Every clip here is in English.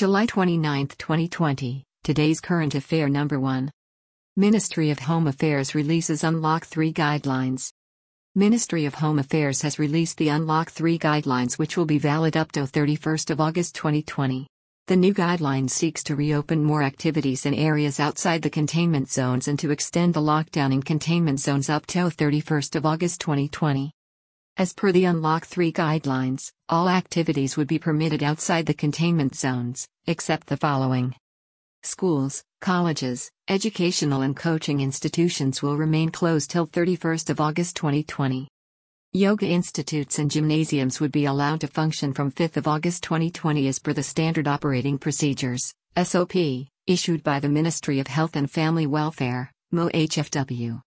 July 29, 2020. Today's current affair number 1. Ministry of Home Affairs releases Unlock 3 guidelines. Ministry of Home Affairs has released the Unlock 3 guidelines which will be valid up to 31st of August 2020. The new guideline seeks to reopen more activities in areas outside the containment zones and to extend the lockdown in containment zones up till 31st of August 2020. As per the Unlock 3 guidelines, all activities would be permitted outside the containment zones, except the following. Schools, colleges, educational and coaching institutions will remain closed till 31st of August 2020. Yoga institutes and gymnasiums would be allowed to function from 5th of August 2020 as per the Standard Operating Procedures SOP issued by the Ministry of Health and Family Welfare MOHFW.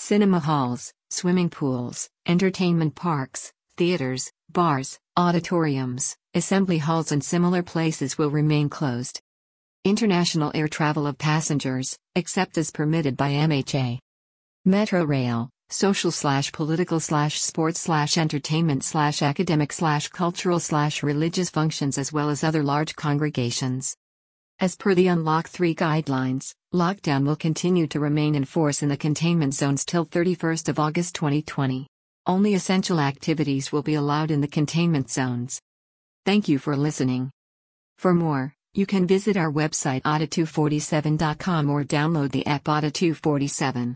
Cinema halls, swimming pools, entertainment parks, theaters, bars, auditoriums, assembly halls and similar places will remain closed. International air travel of passengers, except as permitted by MHA. Metro Rail, social slash political slash sports slash entertainment slash academic slash cultural slash religious functions as well as other large congregations. As per the Unlock 3 guidelines, lockdown will continue to remain in force in the containment zones till 31st of August 2020. Only essential activities will be allowed in the containment zones. Thank you for listening. For more, you can visit our website adda247.com or download the app Adda247.